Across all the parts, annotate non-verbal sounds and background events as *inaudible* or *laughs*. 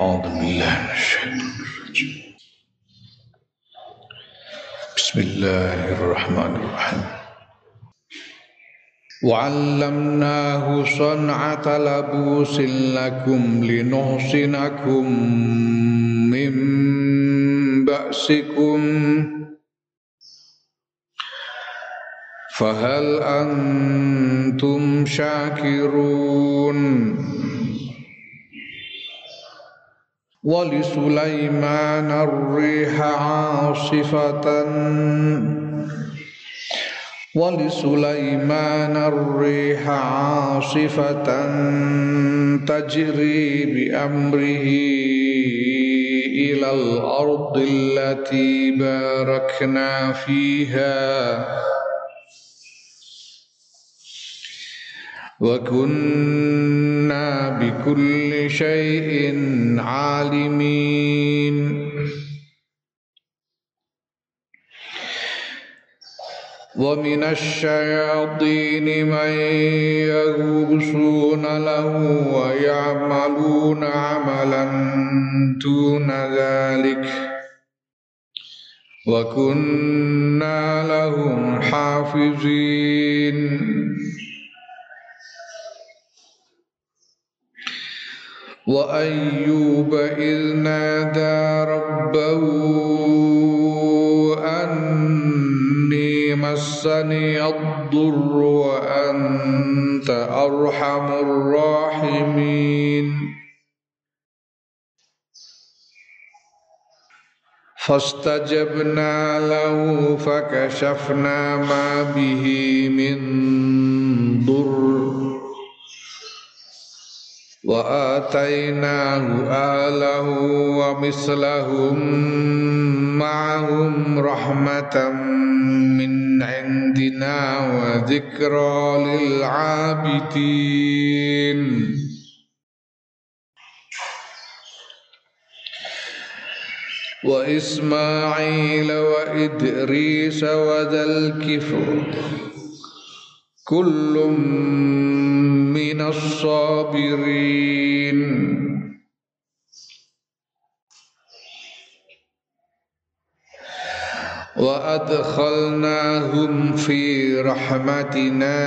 أعوذ بالله من الشيطان الرجيم. بسم الله الرحمن الرحيم. وعلمناه صنعة لبوس لكم لنحصنكم من بأسكم. فهل أنتم شاكرون؟ ولسليمان الريح عاصفة. ولسليمان الريح عاصفة تجري بأمره إلى الأرض التي باركنا فيها. وكنا بكل شيء عالمين. ومن الشياطين من يغوصون له ويعملون عملا دون ذلك. وكنا لهم حافظين. وأيوب إذ نادى ربه أني مسني الضر وأنت أرحم الراحمين. فاستجبنا له فكشفنا ما به من ضر. وآتيناه أهله ومثلهم معهم رحمة من عندنا وذكرى للعابدين. وإسماعيل وإدريس وذا الكفر كل من الصابرين. وأدخلناهم في رحمتنا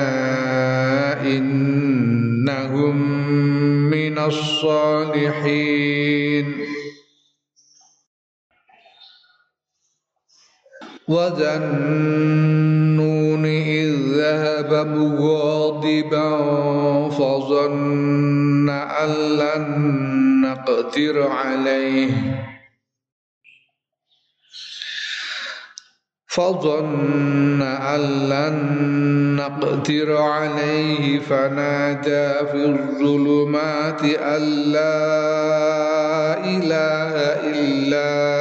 إنهم من الصالحين. إذ مغاضبا فظن أن لن نقدر عليه. فظن أن لن نقدر عليه. فنادى في الظلمات أن لا إله إلا أنت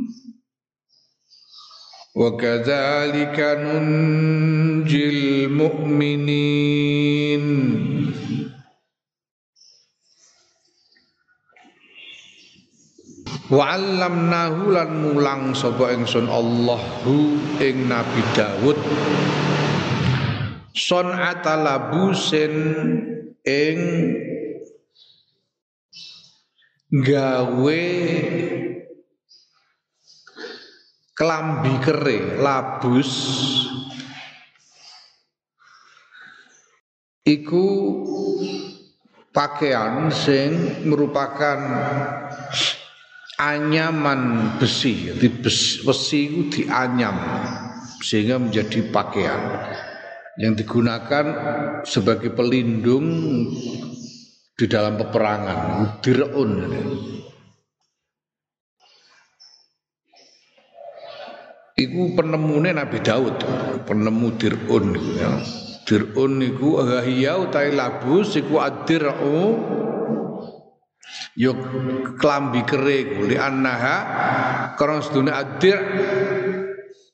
وكذلك ننجي المؤمنين Wa 'allamnahu lan mulang sapa ingsun Allahu ing Nabi Daud son atalabusin ing gawe kelambi kere labus. Iku pakaian sing merupakan anyaman besi. Di besi, besi itu dianyam sehingga menjadi pakaian. Yang digunakan sebagai pelindung di dalam peperangan dirun Iku penemune Nabi Daud, penemu dirun ya. dirun niku hiya utai labus iku adir'u yuk klambi kere li annaha karena sedune adir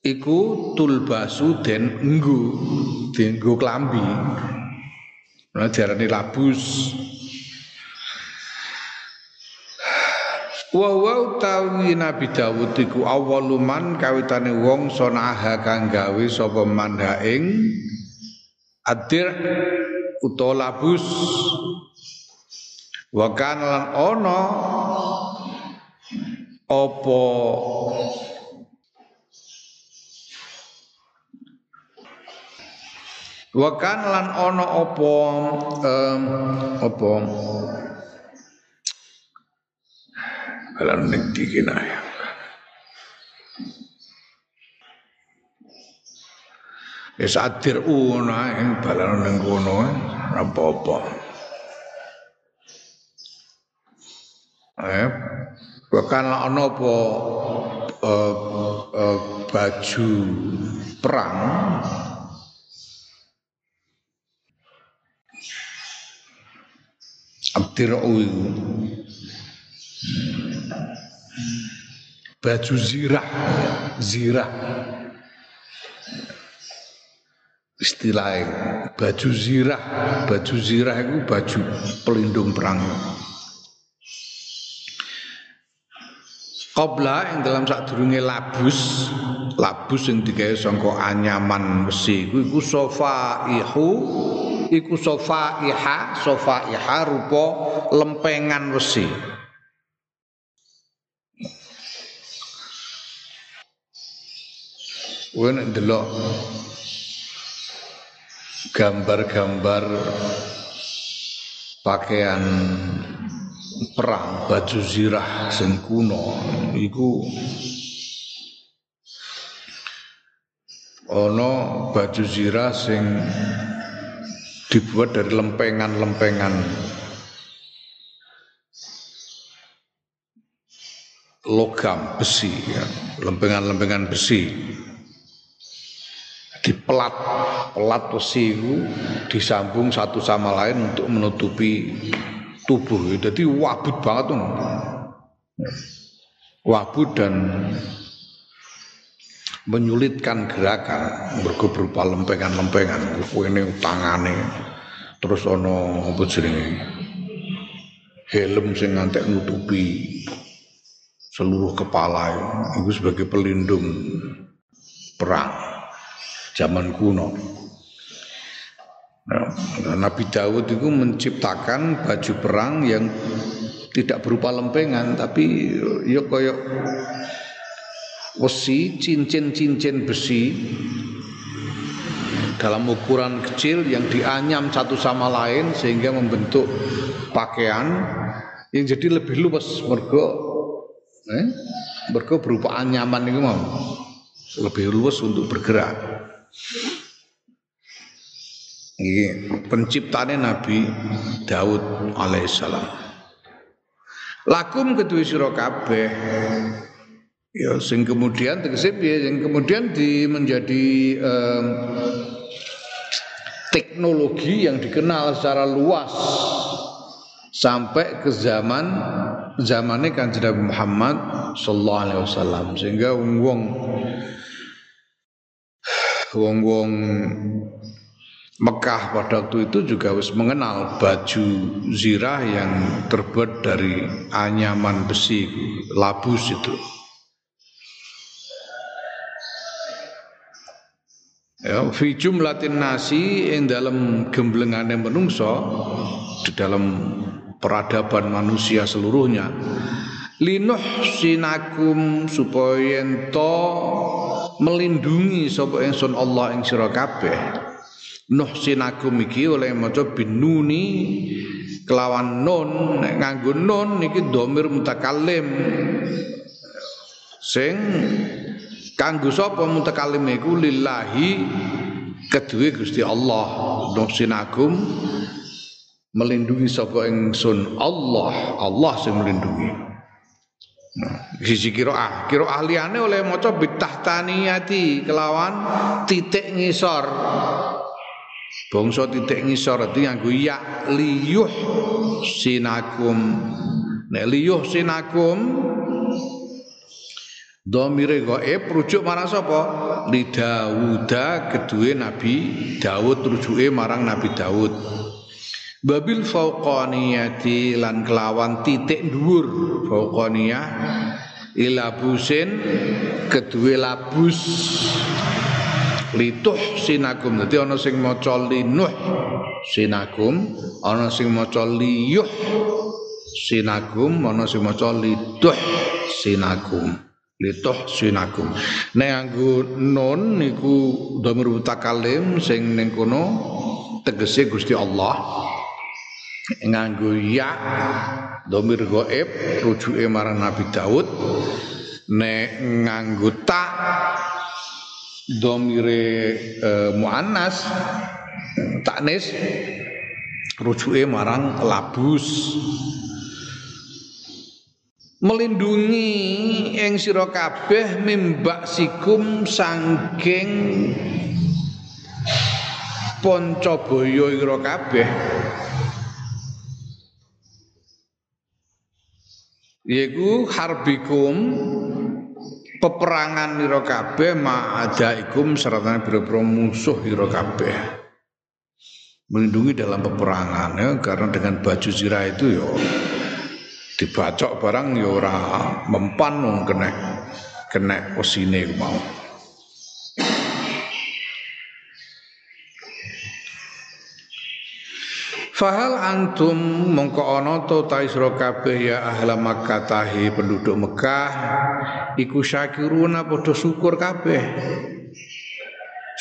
iku tulbasu den nggo klambi. Nah diarani labus Wa wa utawi Nabi Dawud iku awaluman kawitane wong sonaha kang gawe sapa manha ing adir labus. Wa kan lan ana apa wa kan lan ana apa um, apa Alam ning dikinaya. Wis adir una ing balan ning kono apa-apa. Eh, bahkan ana apa uh, uh, baju perang Abdir iku baju zirah zirah. Istilahnya baju zirah baju zirah itu baju pelindung perang. Qabla yang dalam saat durunge labus labus yang digawe sangka anyaman besi iku iku sofa iha sofa iha rupa lempengan besi Kowe nek gambar-gambar pakaian perang baju zirah sing kuno iku ana baju zirah sing dibuat dari lempengan-lempengan. Logam besi ya, lempengan-lempengan besi dipelat. Pelat besi itu disambung satu sama lain untuk menutupi tubuh. Jadi wabut banget tuh wabut dan menyulitkan gerakan mergo berupa lempengan-lempengan. Ini tangane terus ono apa jenenge? Helm sing ngantek nutupi seluruh kepala. Itu sebagai pelindung perang zaman kuno. Nah, Nabi Dawud itu menciptakan baju perang yang tidak berupa lempengan tapi ya koyok besi, cincin-cincin besi dalam ukuran kecil yang dianyam satu sama lain sehingga membentuk pakaian yang jadi lebih luas mergo eh, mergo berupa anyaman itu mau lebih luas untuk bergerak. Ini penciptane Nabi Daud alaihissalam. Lakum kedua sira kabeh. Ya sing kemudian tegese piye sing kemudian di menjadi um, teknologi yang dikenal secara luas sampai ke zaman zamannya kanjeng Nabi Muhammad sallallahu alaihi wasallam sehingga wong wong-wong Mekah pada waktu itu juga harus mengenal baju zirah yang terbuat dari anyaman besi labus itu. Ya, fi jumlatin nasi yang dalam gemblengane menungso di dalam peradaban manusia seluruhnya linuh sinakum supaya ento melindungi sapa ingsun Allah ing sira kabeh. Nuhsinakum iki oleh maca binuni kelawan nun nganggo nun niki domir mutakallim sing kanggo sapa mutakallim iku lillahi kedue Gusti Allah. Nuhsinakum melindungi sapa ingsun Allah Allah sing melindungi sisi kiroah kiroah liyane oleh maca bitah taniyati kelawan titik ngisor bangsa titik ngisor itu nganggo ya liyuh sinakum nek liyuh sinakum Domire gaib rujuk marang sapa? Li Dawuda kedue Nabi Dawud rujuke marang Nabi Dawud. Babil fauqaniyati lan kelawan titik dhuwur fauqaniyah. Ilabusin kedue labus. Lituh sinakum. Dadi ana sing maca linuh sinakum ana sing maca liyuh sinakum ana sing maca liduh sinakum. Lituh sinakum. Nek anggo nun niku dhamir mutakalim sing ning kono tegese Gusti Allah nganggo ya dhamir gaib rujuke marang Nabi Daud nek nganggo ta dhamire eh, muannas taknis rujuke marang labus. Melindungi ing sira kabeh mimbak sikum sangking ponco boyo ira kabeh yaiku harbikum peperangan ira kabeh ma'adaikum serta biro-biro musuh ira kabeh. Melindungi dalam peperangan ya karena dengan baju zirah itu ya dibacok barang ya ora mempan kena kena osine mau Fahal antum mongko ana to ta kabeh ya ahla Makkah tahi penduduk Mekah iku syakiruna padha syukur kabeh.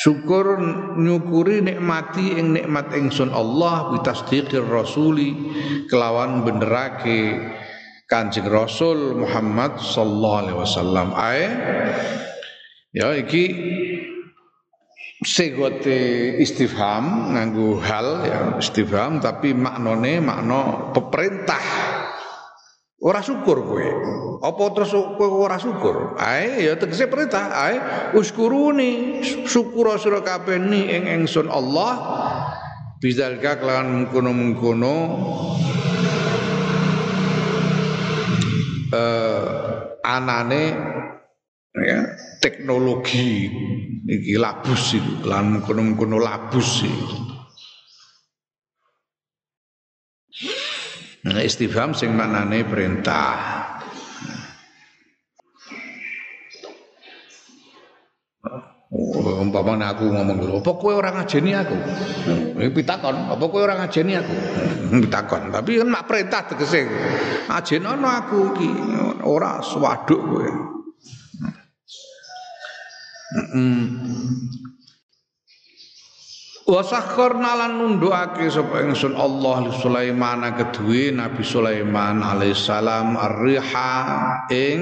Syukur nyukuri nikmati ing nikmat ingsun Allah bitasdiqir rasuli kelawan benerake Kanjeng Rasul Muhammad sallallahu alaihi wasallam. Ae ya iki segote istifham nganggo hal ya istifham tapi maknane makna peperintah. Ora syukur kowe. Apa terus kowe ora syukur? Ae ya tegese perintah. Ae uskuruni syukur sira kabeh ni ing ingsun Allah. Bizalka kelawan mengkono-mengkono eh, anane ya, teknologi iki labus itu lan kono-kono labus itu. Nah, istifham sing maknane perintah. Oh, umpamane aku ngomong dulu, apa kowe ora ngajeni aku? Eh pitakon, apa kowe ora ngajeni aku? *laughs* Pitakon, tapi kan mak perintah tegese. Ajenono aku iki ora swaduk. Wa sakharna lan nundukake sapa ingsun Allah li Sulaiman kedue Nabi Sulaiman alaihissalam ar-riha ing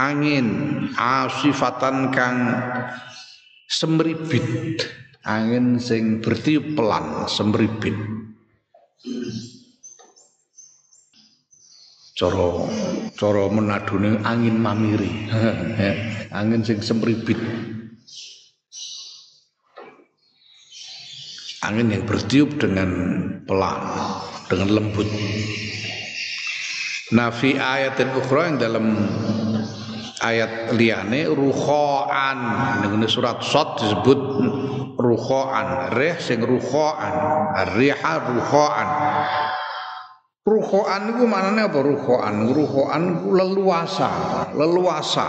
angin asifatan kang semribit angin sing bertiup pelan semribit cara cara menadune angin mamiri. *laughs* Angin sing semribit angin yang bertiup dengan pelan dengan lembut. Nafi ayat dan ukhra yang dalam ayat liane ruhoan dengan surat sot disebut ruhoan reh sing ruhoan riha ruhoan ruhoan itu maknanya apa? Ruhoan. Ruhoan itu leluasa. Leluasa.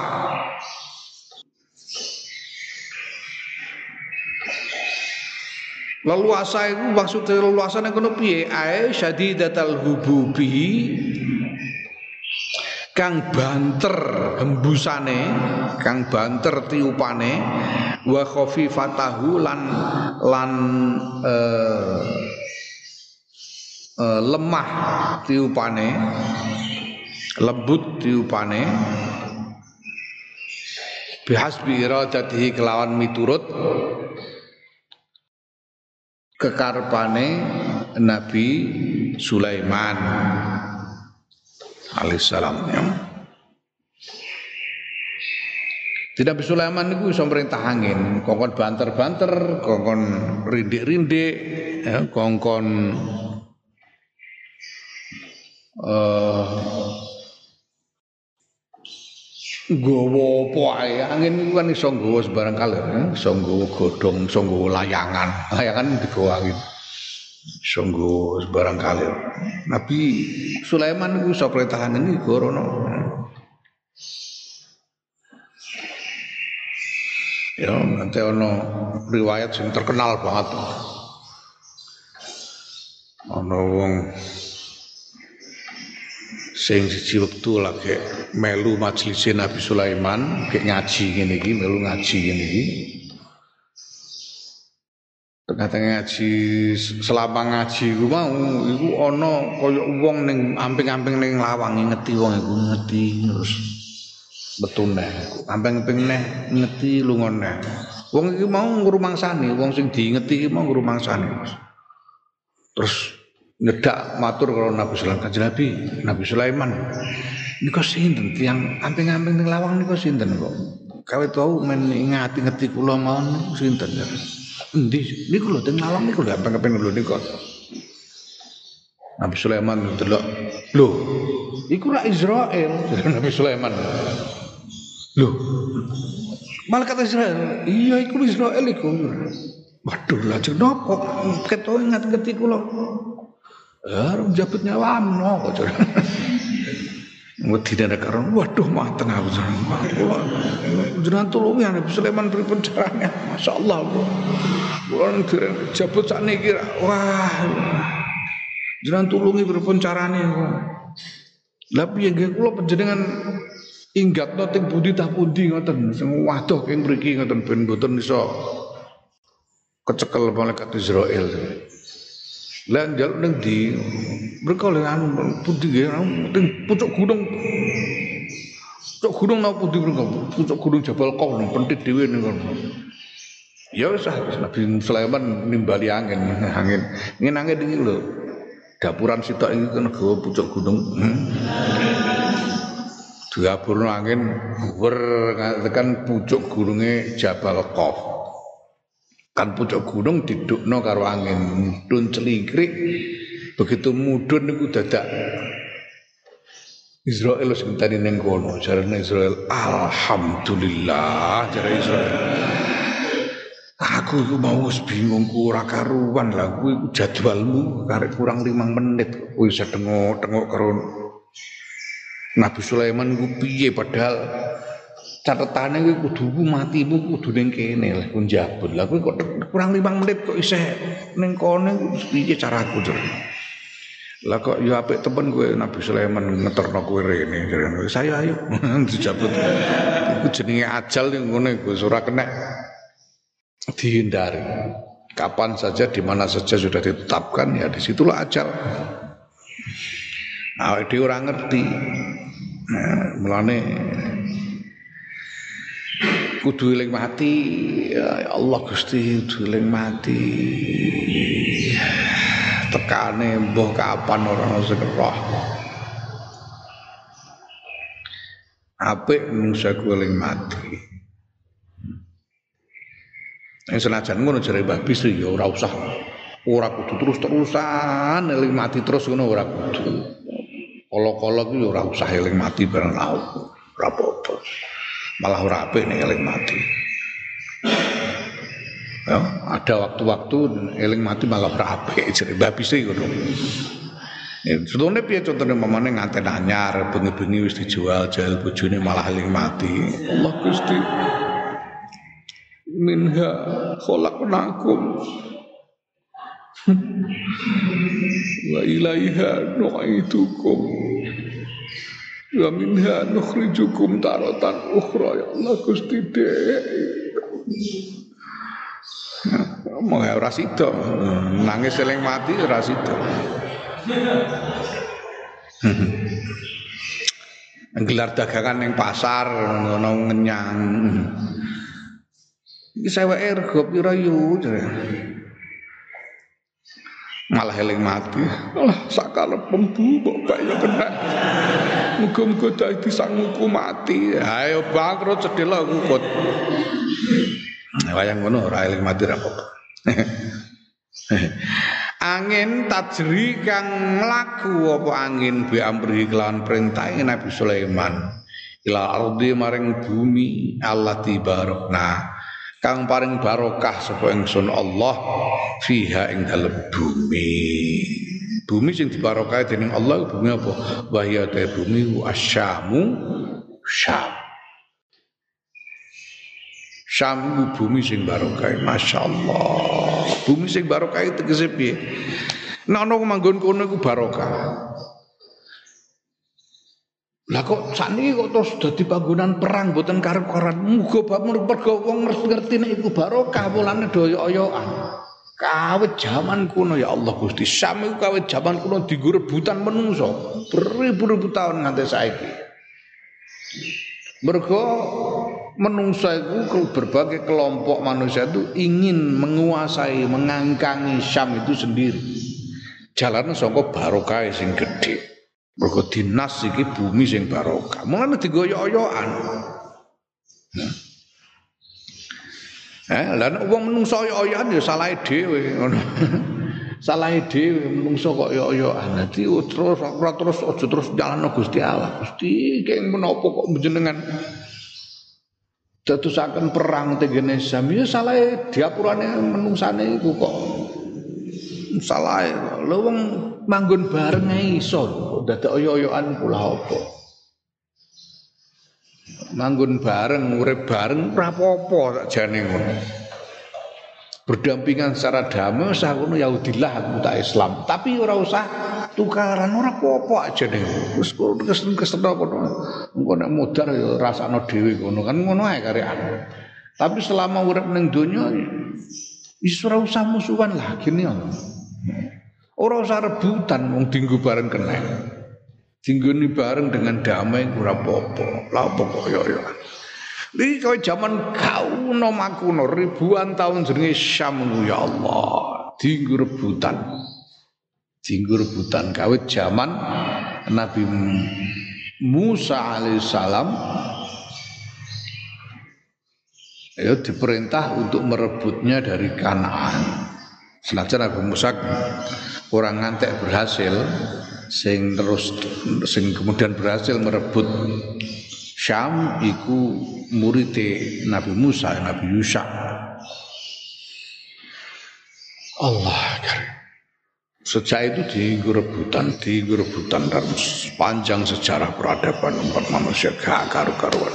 Leluasa itu maksudnya leluasa yang kono piye? Ae syadidatal hububi kang banter hembusane kang banter tiupane wa khafifatahu lan lan uh, uh, lemah tiupane lembut tiupane bihasbi iradatihi kelawan miturut kekarpane Nabi Sulaiman alaihissalam ya. Jadi Nabi Sulaiman itu bisa merintah angin, kongkon banter-banter, kongkon rindik-rindik, ya, kongkon nggawa apa ae? Angin iku kan iso nggawa sembarang kalir ya. iso nggawa godhong iso nggawa layangan. Layangan digawa angin. Iso nggawa sembarang kalir Nabi Sulaiman iku iso perintah angin gorono ya nanti ono riwayat sing terkenal banget. Ono wong sing siji wektu lagi melu majelis Nabi Sulaiman kayak ngaji ngene iki melu ngaji ngene iki. Tengah-tengah ngaji selama ngaji iku mau iku ana kaya wong ning amping-amping ning lawang ngeti wong iku ngeti terus metu neh. Amping-amping neh ngeti lunga neh. Wong iki mau ngrumangsani wong sing diingeti iki mau ngrumangsani terus nyedak matur kalau Nabi Sulaiman. Kanjeng Nabi Nabi Sulaiman. Niku sinten? Tiyang amping-amping ning lawang niku sinten kok? Kawe tau men ngati ngeti kula mawon niku sinten? Endi? Niku lho teng lawang niku lho amping-amping lho niku Nabi Sulaiman delok lho iku ra Israel *laughs* Nabi Sulaiman. Lho malaikat Israel? Iya iku Israel iku. Waduh lajeng nopo ketok ingat ngeti kula Harum jabut nyawamno kok. Wedi nek karo waduh mateng aku jenengan. Jenengan tulungi Nabi Sulaiman pripun carane? Masyaallah. Kula jabut sakniki wah. Jenengan tulungi pripun carane. Lah piye nggih kula panjenengan inggat teng budi tak pundi ngoten sing waduh keng mriki ngoten ben mboten iso kecekel malaikat Israel. Lah njaluk ning ndi? Mereka oleh anu pundi nggih ning pucuk gunung. Pucuk gunung napa pundi mereka? Pucuk gunung Jabal Qaum pentit dhewe ning kono. Ya wis Nabi Sulaiman nimbali angin, *laughs* angin. Ngin angin iki lho. Dapuran sitok iki kena gawa pucuk gunung. Hmm. Diaburno angin wer tekan pucuk gununge Jabal Qaum kan pucuk gunung didukno karo angin. Mudun celingkrik begitu mudun niku dadak. Israel sing tadi ning kono. Jarane Israel alhamdulillah jare Israel. Aku iku mau wis bingung ku ora karuan lah. Kuwi jadwalmu karek kurang limang menit kuwi setengok-tengok karo Nabi Sulaiman ku piye padahal catetane kuwi kudu matimu kudu ning kene lah ku njabut. Lah kuwi kok kurang 5 menit kok isih ning kono piye caraku jare. Lah kok yo apik temen kowe Nabi Sulaiman ngeterno kowe rene jare. Saya ayo *laughs* dijabut. Iku jenenge ajal ning ngene Gus ora kena dihindari. Kapan saja di mana saja sudah ditetapkan ya di situlah ajal. Awake dhewe ora ngerti. Nah, mulane kudu eling mati. Ya Allah Gusti kudu eling mati. Tekane mbah kapan ora ono sing roh. Apik manusia ku eling mati. Yang senajan ngono jare Mbah Bisri ya ora usah. Ora kudu terus-terusan eling mati terus ngono ora kudu. Kala-kala ku ya ora usah eling mati bareng ora apa-apa malah ora apik nek eling mati. Ya, ada waktu-waktu eling mati malah ora apik jare Mbah Bisi ngono. Ya, contohnya piye contohnya mamane nganten anyar bengi-bengi wis dijual jual bojone malah eling mati. Allah Gusti minha khalaqnakum wa ilaiha nu'aidukum wa minha nukhrijukum taratan ukhra. Ya Allah Gusti Dek mau ora sida. Nangis eling mati ora sida. Gelar dagangan ning pasar ngono ngenyang. Iki seweke rego pira yu malah eling mati. Alah sakarep pembu mbok ya kena Muga-muga dadi sang mati. Ayo bangkrut cedhil ngukut. Wayang ngono ora eling mati ra apa *laughs* Angin tajri kang mlaku apa angin bi amri kelawan perintah Nabi Sulaiman ila ardi maring bumi Allah tibarokna kang paring barokah sapa ingsun Allah fiha ing dalem bumi bumi sing dibarokah dening Allah bumi apa? Wahya te bumi asyamu syam. Syam bumi sing barokah Masya Allah Bumi sing barokah itu tegese piye? Nek ana manggon kono iku barokah. Lah kok sakniki kok terus dadi panggonan perang mboten karep-karepan. Muga bab mergo ngerti nek iku barokah mulane doyo-oyoan. Kawit zaman kuno ya Allah Gusti. Sam iku kawit zaman kuno dienggo rebutan menungso. Beribu-ribu tahun nganti saiki. Mergo menungso itu berbagai kelompok manusia itu ingin menguasai, mengangkangi Syam itu sendiri. Jalan saka barokah sing gede. Mergo dinas iki bumi sing barokah. Mulane digoyok-oyokan. Eh, lan wong menungso oyokan ya salahe dhewe ngono. *laughs* salahe dhewe menungso kok oyokan. Dadi terus ora terus aja terus jalan Gusti Allah. Gusti keng menapa kok jenengan dadosaken perang tegene Sam ya salahe diapurane menungsane iku kok salahe. Lha wong manggon bareng iso dadak oyo-oyoan pula apa manggon bareng urip bareng ora apa-apa sakjane ngono. Berdampingan secara damai usah ngono yaudillah aku tak Islam. Tapi ora usah tukaran ora apa-apa aja nih wis kesen kesen apa engko nek modar ya rasakno dhewe ngono. Kan ngono ae karean tapi selama urip ning donya wis ora usah musuhan lagi nih Ora usah rebutan wong dinggo bareng kena. Dinggoni bareng dengan damai ora apa-apa. Lah apa kok yo yo. Iki kowe jaman ribuan tahun jenenge Syam ya Allah. Dinggo rebutan. Dinggo rebutan kawit jaman Nabi Musa alaihissalam ya diperintah untuk merebutnya dari Kanaan. Senajan Nabi Musa orang ngantek berhasil sing terus sing kemudian berhasil merebut Syam iku murid Nabi Musa Nabi Yusa Allah karim Sejak itu di rebutan, di rebutan dalam sepanjang sejarah peradaban umat manusia gak karu-karuan.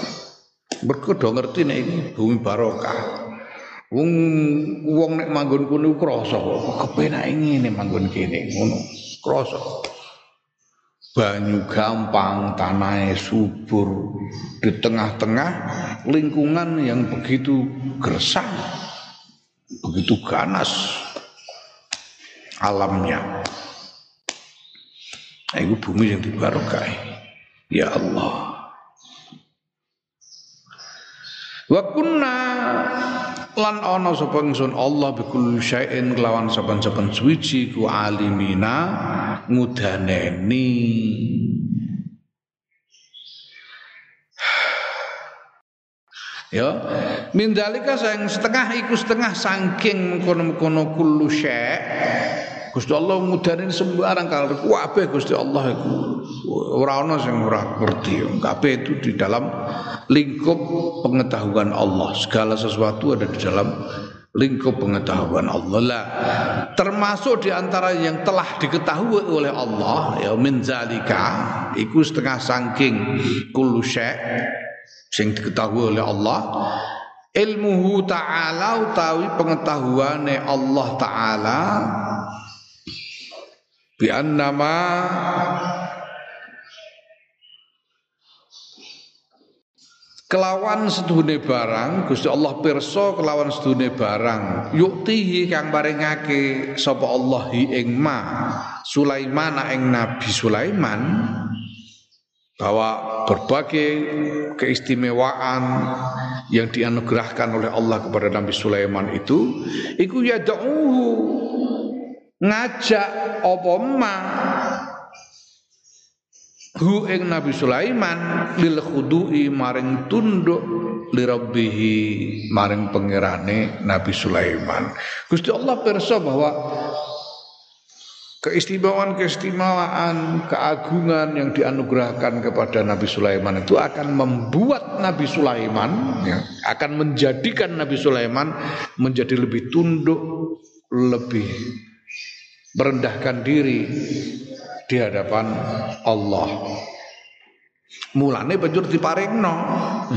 Berkudo ngerti nih ini bumi barokah. Wong wong nek manggon kono krasa kok kepenake ngene manggon kene ngono. Krasa. Banyu gampang, tanah subur di tengah-tengah lingkungan yang begitu gersang, begitu ganas alamnya. Nah, itu bumi yang dibarokai. Ya Allah. Wa kunna lan ana sapa ingsun Allah bikul syai'in kelawan saben-saben suci ku alimina ngudaneni ya mindalika sayang setengah iku setengah saking kono-kono kullu syai' Gusti Allah mudarin sembarang kalau kabeh Gusti Allah iku ora ana sing ora ngerti. Itu di dalam lingkup pengetahuan Allah. Segala sesuatu ada di dalam lingkup pengetahuan Allah lah. Termasuk di antara yang telah diketahui oleh Allah ya min zalika iku setengah saking kullu sing diketahui oleh Allah ilmuhu ta'ala utawi pengetahuane Allah taala bi annama kelawan sedune barang Gusti Allah pirsa kelawan sedune barang. Yuktihi kang paringake sapa Allah ing ma Sulaiman ing Nabi Sulaiman. Bahwa berbagai keistimewaan yang dianugerahkan oleh Allah kepada Nabi Sulaiman itu. Iku ya ngajak apa hu ing Nabi Sulaiman lil khudu'i maring tunduk li rabbihi maring pangerane Nabi Sulaiman. Gusti Allah pirsa bahwa keistimewaan-keistimewaan, keagungan yang dianugerahkan kepada Nabi Sulaiman itu akan membuat Nabi Sulaiman ya, akan menjadikan Nabi Sulaiman menjadi lebih tunduk, lebih merendahkan diri di hadapan Allah. Mulane banjur diparingno.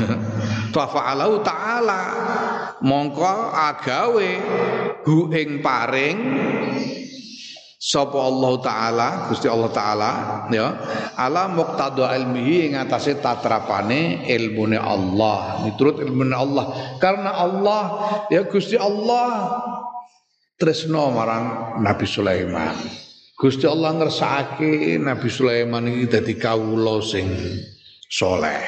*laughs* Tafa'alahu ta'ala. Mongko agawe hu ing paring sapa Allah taala Gusti Allah taala ya. Ala muqtada ilmihi ing atase tatrapane ilmune Allah. Miturut ilmune Allah. Karena Allah ya Gusti Allah tresno marang Nabi Sulaiman Gusti Allah ngersakake Nabi Sulaiman iki dadi kawula sing soleh.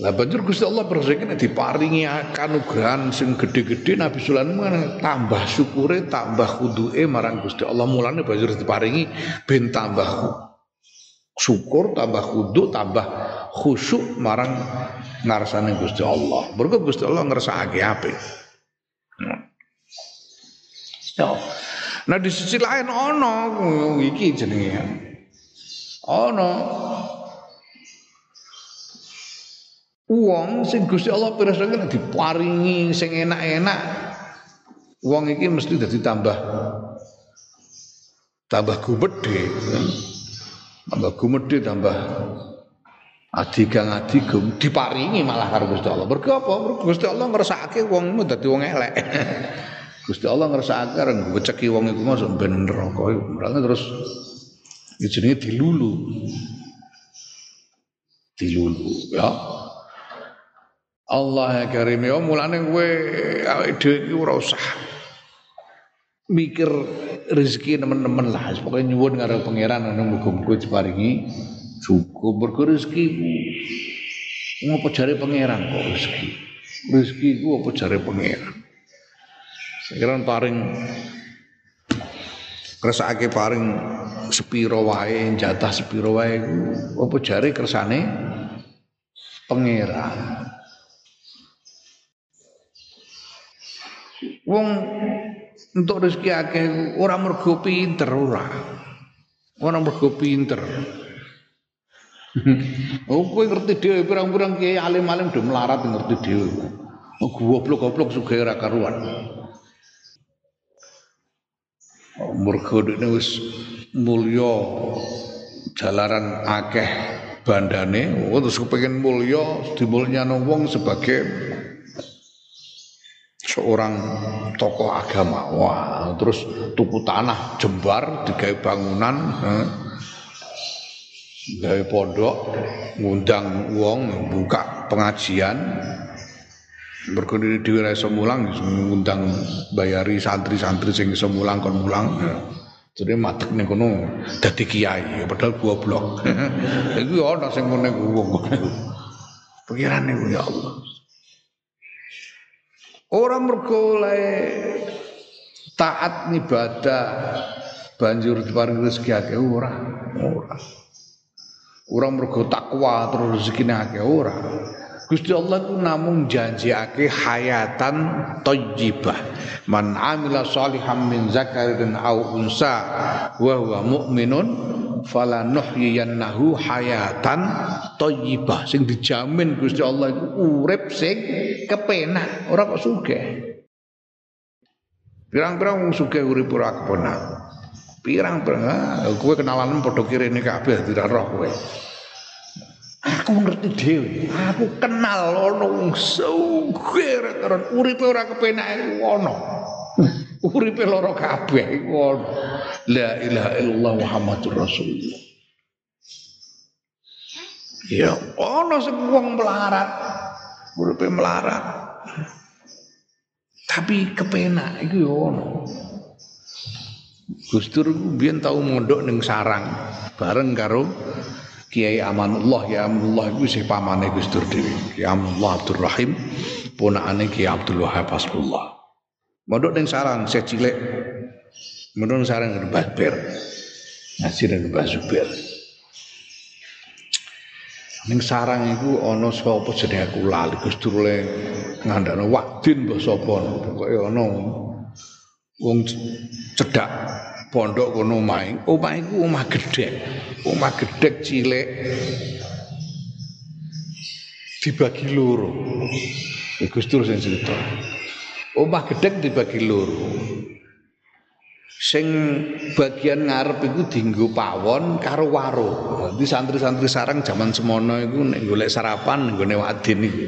Lah banjur Gusti Allah berzeki nek diparingi kanugrahan sing gede-gede Nabi Sulaiman tambah syukure, tambah khuduke marang Gusti Allah. Mulane banjur diparingi ben tambah syukur, tambah khudu, tambah khusyuk marang ngarsane Gusti Allah. Mergo Gusti Allah ngersakake apik. Ya. Nah di sisi lain ono iki jenenge. Ono Wong sing Gusti Allah pirsa-pirsa diparingi sing enak-enak. Wong iki mesti dadi tambah tambah gumedhe. Tambah gumedhe tambah adigang adigum diparingi malah karo Gusti Allah. Mergo apa? Gusti Allah ngersakake wong dadi wong elek. *laughs* Gusti Allah ngersakake areng ngeceki wong iku masuk ben neraka. Terus jenenge dilulu. Dilulu ya. Allah ya karim ya mulane kowe awake dhewe iki ora usah mikir rezeki nemen-nemen lah pokoke nyuwun karo pangeran ngono muga-muga diparingi cukup mergo rezeki ngopo jare pangeran kok rezeki rezeki ku apa jare pangeran pangeran paring kersake paring sepiro wae jatah sepiro wae apa jare kersane pangeran Wong untuk rezeki akeh ora mergo pinter ora. Ora mergo pinter. *laughs* oh kowe ngerti dhewe pirang-pirang kiai alim-alim do melarat ngerti dhewe. Oh goblok-goblok sugih ora karuan. Mergo dene wis mulya jalaran akeh bandane, oh terus kepengin mulya dimulyano wong sebagai seorang tokoh agama. Wah terus tuku tanah jembar digawe bangunan eh, gawe pondok ngundang wong buka pengajian berkondisi di wilayah semulang ngundang bayari santri-santri sing semulang kon mulang jadi matek ning kono dadi kiai padahal goblok *laughs* iku ana sing ngene wong *laughs* pikirane ya Allah Orang mergo taat ibadah banjur diparing rezeki akeh ora, ora. Orang mergo takwa terus rezekine akeh ora. Gusti Allah itu namung janjiake hayatan thayyibah. Man amila salihan min zakarin aw unsa wa huwa mu'minun falanuhyiyannahu hayatan thayyibah sing dijamin Gusti Allah itu urip sing kepenak, ora kok sugih. Pirang-pirang wong sugih urip ora kepenak. Pirang-pirang kowe kenalan padha kirene kabeh tidak roh kowe. Aku ngerti dhewe. Aku kenal ana wong sugih uripe ora kepenak ono. Uripe lara kabeh iku ono. La ilaha illallah Muhammadur Rasulullah. Ya, ono sing wong melarat. Uripe melarat. Tapi kepenak iku ya ono. Gustur biyen tau mondok ning sarang bareng karo Kiai Amanullah ya Amanullah iku sing pamane Gustur dhewe. Kiai Amanullah Abdul Rahim ponakane Kiai Abdul Wahab Hasbullah. Mondok ning sarang saya cilik. Mondok ning sarang Basber. Ngaji dan Mbah Zubair. Ning sarang iku ana sapa jenenge aku lali Gus Durle ngandakno Wadin mbah sapa pokoke ana wong cedak pondok kono omahe. Omahe iku omah gedhek. Omah gedhek cilik dibagi loro. Gus Dur sing cerita. Omah gedhek dibagi loro sing bagian ngarep iku dienggo pawon karo warung. Dadi santri-santri sarang zaman semono iku nek golek sarapan nggone wadin iku.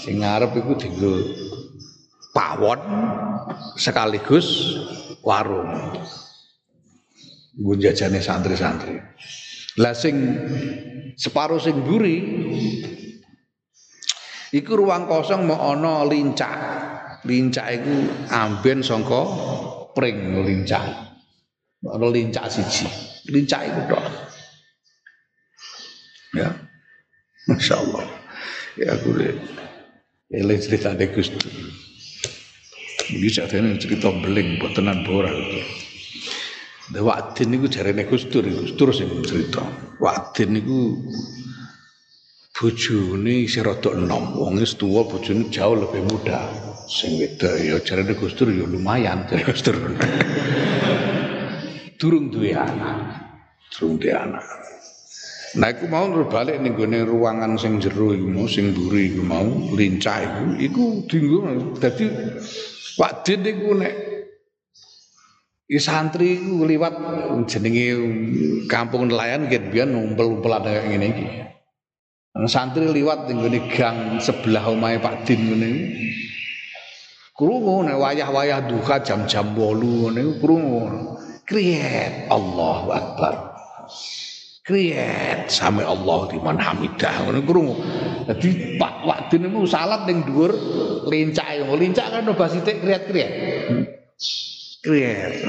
Sing ngarep iku dienggo pawon sekaligus warung. Nggo jajane santri-santri. Lah sing sing mburi iku ruang kosong mau ana lincah. Lincah iku amben sangka pring lincah. Ana lincah siji. Lincah iku tok. Ya. Masya Allah. Ya aku Ele cerita de Gus Dur. Iki jatene cerita beling buat tenan boral. Wadin niku jarene Gus Dur, Gus Dur sing cerita. Wadin niku bojone isih rada enom, wong wis tuwa bojone jauh lebih muda. Sing wedok ya jarene Gus Dur ya lumayan jare Gus Dur. Durung duwe anak. Durung duwe anak. Nah iku mau terus balik ning gone ruangan sing jero iku mau sing mburi iku mau lincah iku iku dinggo dadi Wadin iku nek Ya santri iku liwat jenenge kampung nelayan ket biyen ngumpul-ngumpulan kaya ngene iki. Santri liwat ning gang sebelah omahe Pak Din iki. Krungu nek wayah-wayah duka jam-jam 8 ngene krungu. Kriyet Allahu Akbar. Kriyet sami Allah liman hamidah ngono krungu. Dadi Pak Wadin niku salat ning dhuwur lincah. Lincah kan obah sithik kriyet-kriyet. Kriyet.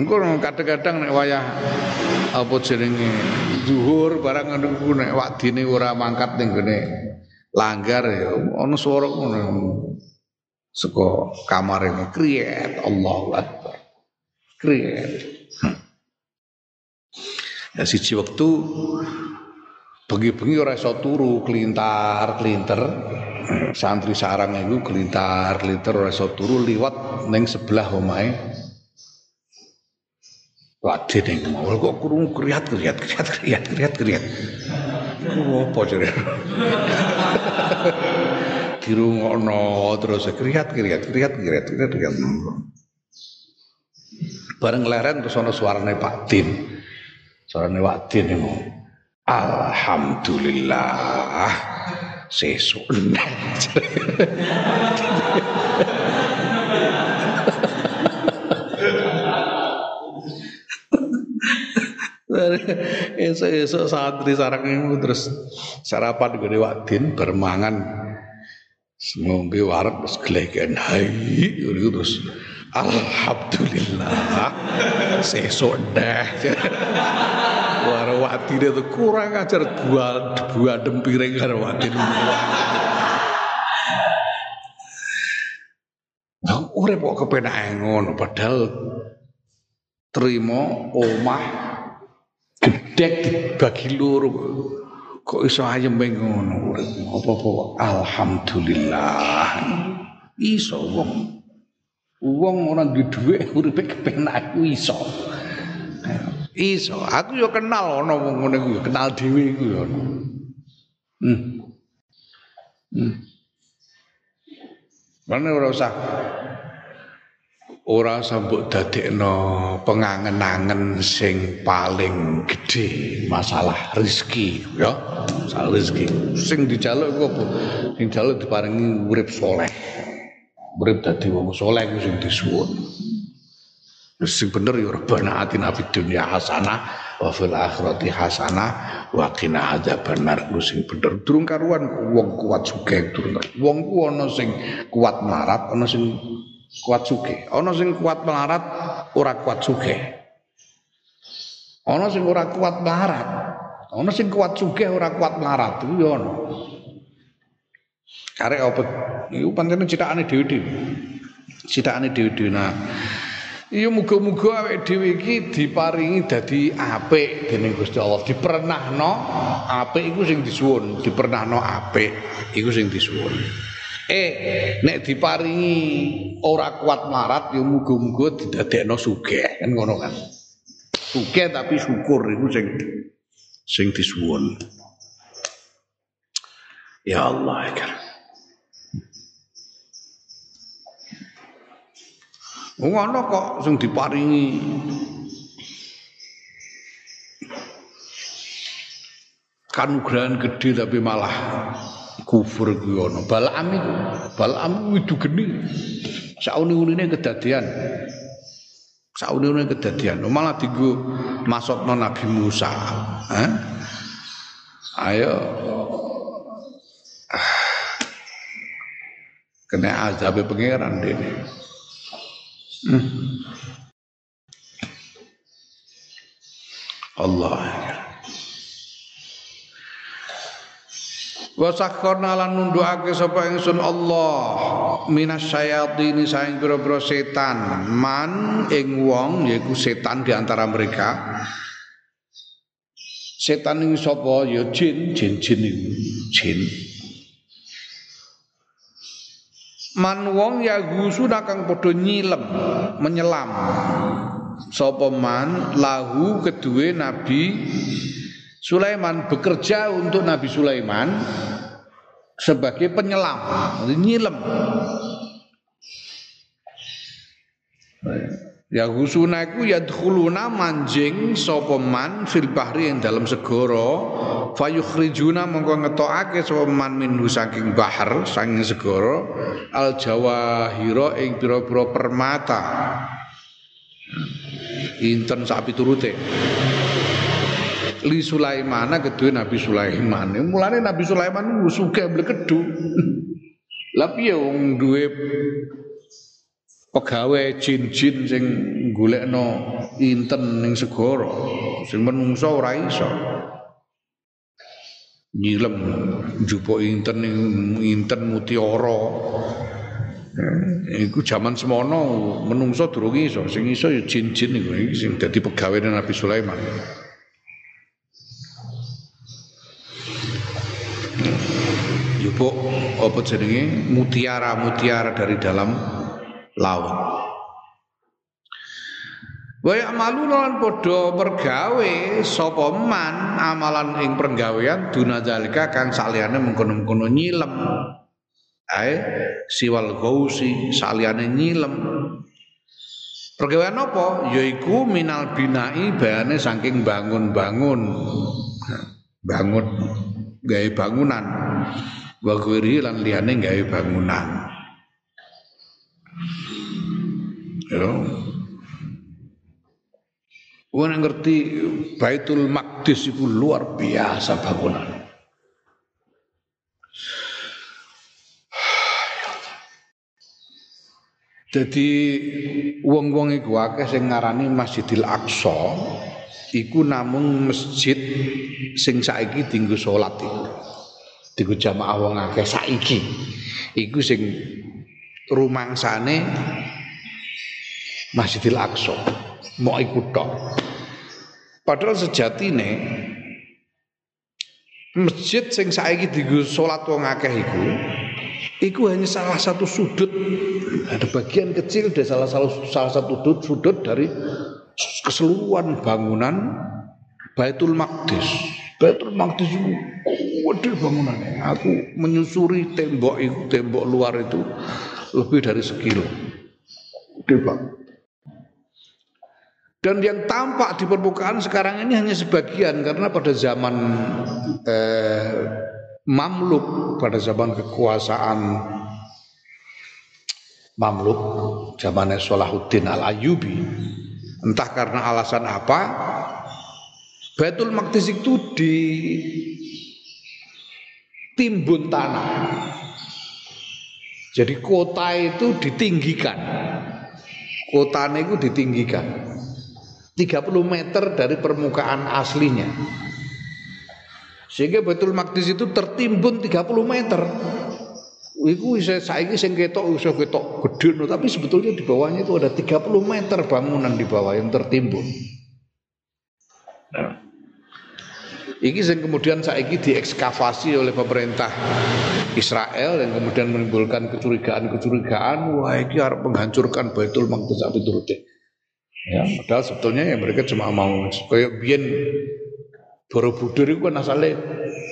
Engko kadang-kadang nek wayah apa jenenge zuhur barang ngono nek wadine ora mangkat ning gone langgar ya ana swara ngono. Saka kamar ini kriyet Allahu Akbar. Kriyet. Ya siji waktu bengi-bengi ora iso turu kelintar kelinter santri sarang itu kelintar kelinter ora iso turu liwat ning sebelah omahe Wadi ning mau kok kurung kriat kriat kriat kriat kriat kriat. Iku apa jare? *laughs* Dirungokno terus kriat kriat kriat kriat kriat kriat. Bareng leren terus ana suarane Pak Din. Suarane Pak Din iku. Alhamdulillah. Sesuk Esok-esok santri sarang terus sarapan gue wadin bermangan. Ngombe warak terus gelegen hai terus. Alhamdulillah. Sesok dah Waro wadin itu kurang ajar dua dua dempiring karo wadin Nah, urip kok kepenak ngono padahal terima omah gedek dibagi loro. Kok iso ayem ngono? Urip apa-apa alhamdulillah. Iso wong. Wong ora duwe dhuwit uripe kepenak iso iso. Aku yo kenal ana wong ngene ku yo kenal dhewe iku yo hmm. Hmm. Mana ora usah ora sambut dadekno pengangen-angen sing paling gede masalah rezeki ya. Masalah rezeki. Sing dijaluk iku apa? Sing dijaluk diparingi urip soleh. Urip dadi wong soleh sing disuwun sing bener ya rabbana atina fid dunya hasanah wa fil akhirati hasanah wa qina adzabannar ku sing bener durung karuan wong kuat sugih durung wong ku ana sing kuat melarat ana sing kuat sugih. Ana sing kuat melarat ora kuat sugih. Ana sing ora kuat melarat ana sing kuat sugih ora kuat melarat. Iku ya ana. Karek apa? Iku pancen citakane dhewe-dhewe. Citakane dhewe-dhewe. Nah Iya muga-muga awake dhewe iki diparingi dadi apik dening Gusti Allah, dipernahno apik iku sing disuwun, dipernahno apik iku sing disuwun. Eh, nek diparingi ora kuat marat ya muga-muga didadekno sugih, kan ngono kan. Sugih tapi syukur iku sing sing disuwun. Ya Allah, ya. Ngono kok sing diparingi kanugrahan gede tapi malah kufur kuwi ono. Balaam iku, Balaam widu geni. Sauni-unine kedadian. Sauni-unine kedadian. Malah digo masukno Nabi Musa. Hah? Ayo kena azab pangeran dene. Allah. Wa sakharna lan nundukake sapa ingsun Allah. Minas syayatini saing pira-pira setan. Man ing wong yaiku setan di antara mereka. Setan ini sapa? Ya jin jin jin iku. Jin man wong gusuna kang padha nyilem menyelam. Sapa man lahu kedue nabi Sulaiman bekerja untuk Nabi Sulaiman sebagai penyelam nyilem Ya husuna iku yadkhuluna manjing sapa man fil bahri yang dalam segara. Fayukhrijuna mongko ngetokake sapa man minhu saking bahar saking segara. Al jawahira ing pira-pira permata. Inten sapi turute. Li Sulaiman kedue Nabi Sulaiman. Mulane Nabi Sulaiman sugih blekedu lah piye wong duwe pegawai jin-jin sing golekno inten ning segara sing menungso ora iso. Nyilem njupuk inten ning inten mutiara. Eh, iku zaman semono menungso durung iso sing iso ya jin-jin iku sing dadi pegawai Nabi Sulaiman. Njupuk apa jenenge? Mutiara-mutiara dari dalam laut. Wa ya'malu lan padha mergawe sapa man amalan ing pergawean duna zalika kang saliyane mengkono-mengkono nyilem. Ae siwal gausi saliyane nyilem. Pergawean apa? Yaiku minal binai bayane saking bangun-bangun. Bangun gawe bangunan. Wa lan liyane gawe bangunan. Ya. Wong ngerti Baitul Maqdis itu luar biasa bangunan. Jadi wong-wong iku akeh sing ngarani Masjidil Aqsa iku namung masjid sing saiki dienggo salat iku. Dienggo jamaah wong akeh saiki. Iku sing rumangsane Masjidil Aqsa mau ikut tok. Padahal sejatine masjid sing saiki dienggo salat wong akeh iku iku hanya salah satu sudut ada bagian kecil dari salah satu salah satu sudut sudut dari keseluruhan bangunan Baitul Maqdis. Baitul Maqdis itu gede bangunannya. Aku menyusuri tembok itu, tembok luar itu lebih dari sekilo. Gede. Dan yang tampak di permukaan sekarang ini hanya sebagian karena pada zaman eh, Mamluk, pada zaman kekuasaan Mamluk, zamannya Salahuddin Al Ayyubi, entah karena alasan apa, Baitul Maqdis itu ditimbun tanah. Jadi kota itu ditinggikan. Kotanya itu ditinggikan. 30 meter dari permukaan aslinya. Sehingga Baitul Maqdis itu tertimbun 30 meter. Iku saiki sing ketok iso ketok gede no, tapi sebetulnya di bawahnya itu ada 30 meter bangunan di bawah yang tertimbun. Nah. Iki yang kemudian saiki diekskavasi oleh pemerintah Israel yang kemudian menimbulkan kecurigaan-kecurigaan wah iki harus menghancurkan Baitul Maqdis turute. Ya, padahal sebetulnya ya mereka cuma mau kayak biyen Borobudur itu kan asalnya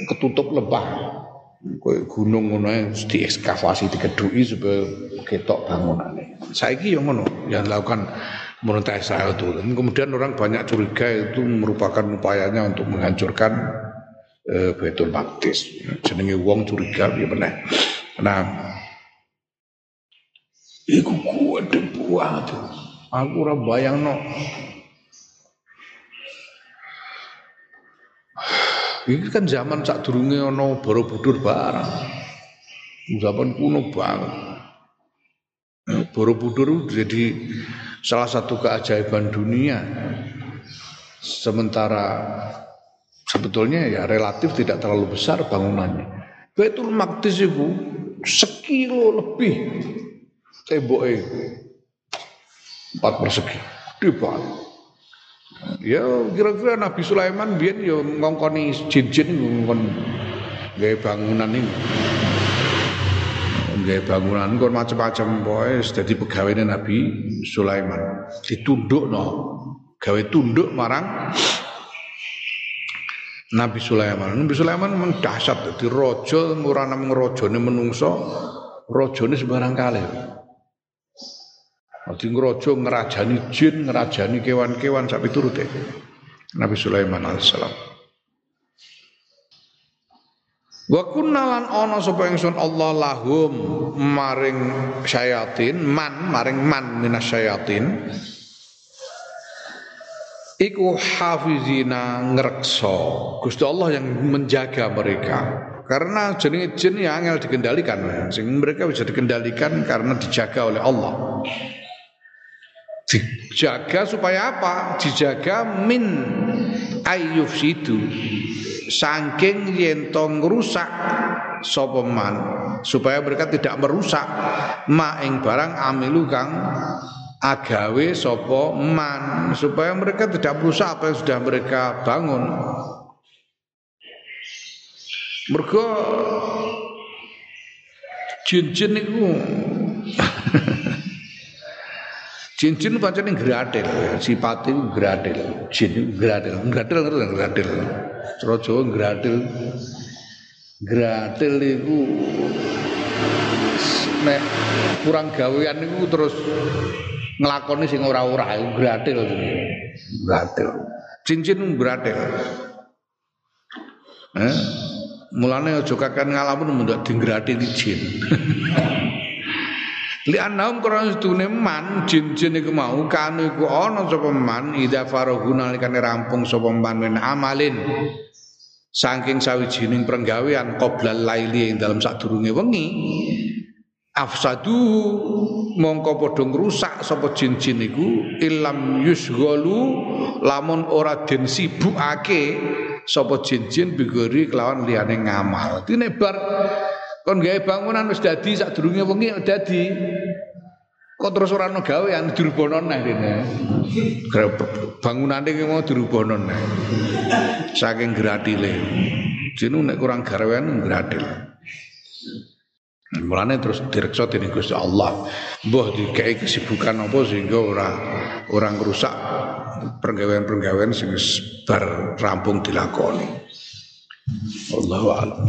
ketutup lebah kayak gunung ngono diekskavasi dikedui supaya ketok bangunannya. Saiki yang ngono yang dilakukan pemerintah Israel itu. Dan kemudian orang banyak curiga itu merupakan upayanya untuk menghancurkan uh, Baitul Maqdis. Jenenge wong curiga ya benar. Nah, iku kuat banget. Aku ora bayangno Ini kan zaman sak durunge ana Borobudur barang. Zaman kuno banget. Borobudur jadi salah satu keajaiban dunia. Sementara sebetulnya ya relatif tidak terlalu besar bangunannya. Baitul Maqdis itu sekilo lebih temboknya empat persegi. Di Ya kira-kira Nabi Sulaiman biar ya ngongkoni jin-jin ngongkon gaya bangunan ini. Gaya bangunan kon macam-macam boy jadi pegawai Nabi Sulaiman. Ditunduk no, gawe tunduk marang Nabi Sulaiman. Nabi Sulaiman memang dahsyat jadi rojo ora namung rajane menungso, rajane sembarang kali. Dadi ngrojo ngerajani jin, ngerajani kewan-kewan sampai turut ya. Nabi Sulaiman alaihissalam. Wa kunnalan ana sapa ingsun Allah lahum maring syayatin, man maring man minas syayatin. Iku hafizina ngrekso. Gusti Allah yang menjaga mereka. Karena jenis jin yang angel dikendalikan, sehingga mereka bisa dikendalikan karena dijaga oleh Allah. Dijaga supaya apa? Dijaga min ayuf situ saking yento ngrusak sapa man supaya mereka tidak merusak ma ing barang amilu kang agawe sapa man supaya mereka tidak merusak apa yang sudah mereka bangun. Mergo jin-jin *laughs* Jin-jin pancen gratil, sifat itu gratil. Jin gratil, gratil ngerti gratil. Cara Jawa gratil. Gratil itu nek kurang gawean itu terus ngelakoni sing ora-ora iku gratil Gratil. Cincin gratil. Eh, mulane aja kakan ngalamun mendak dinggratil jin. *laughs* Li annahum krana sedune man jin-jin iku mau kanu iku ana sapa man ida faraguna nalikane rampung sapa man men amalin saking sawijining penggawean qoblal laili dalam sadurunge wengi afsadu mongko padha ngrusak sapa jin-jin iku ilam yusghalu lamun ora den sibukake sapa jin-jin bigori kelawan liyane ngamal. Dene bar Kon gawe bangunan wis dadi sadurunge wengi dadi. Kok terus ora ono gawean dirubono neh rene. Bangunane ki mau dirubono neh. Saking gratile. Jinu nek kurang gawean gratil. Mulane terus direksa dening Gusti Allah. Mbah dikei kesibukan apa sehingga ora ora ngrusak pergawean-pergawean sing bar rampung dilakoni. Allahu a'lam.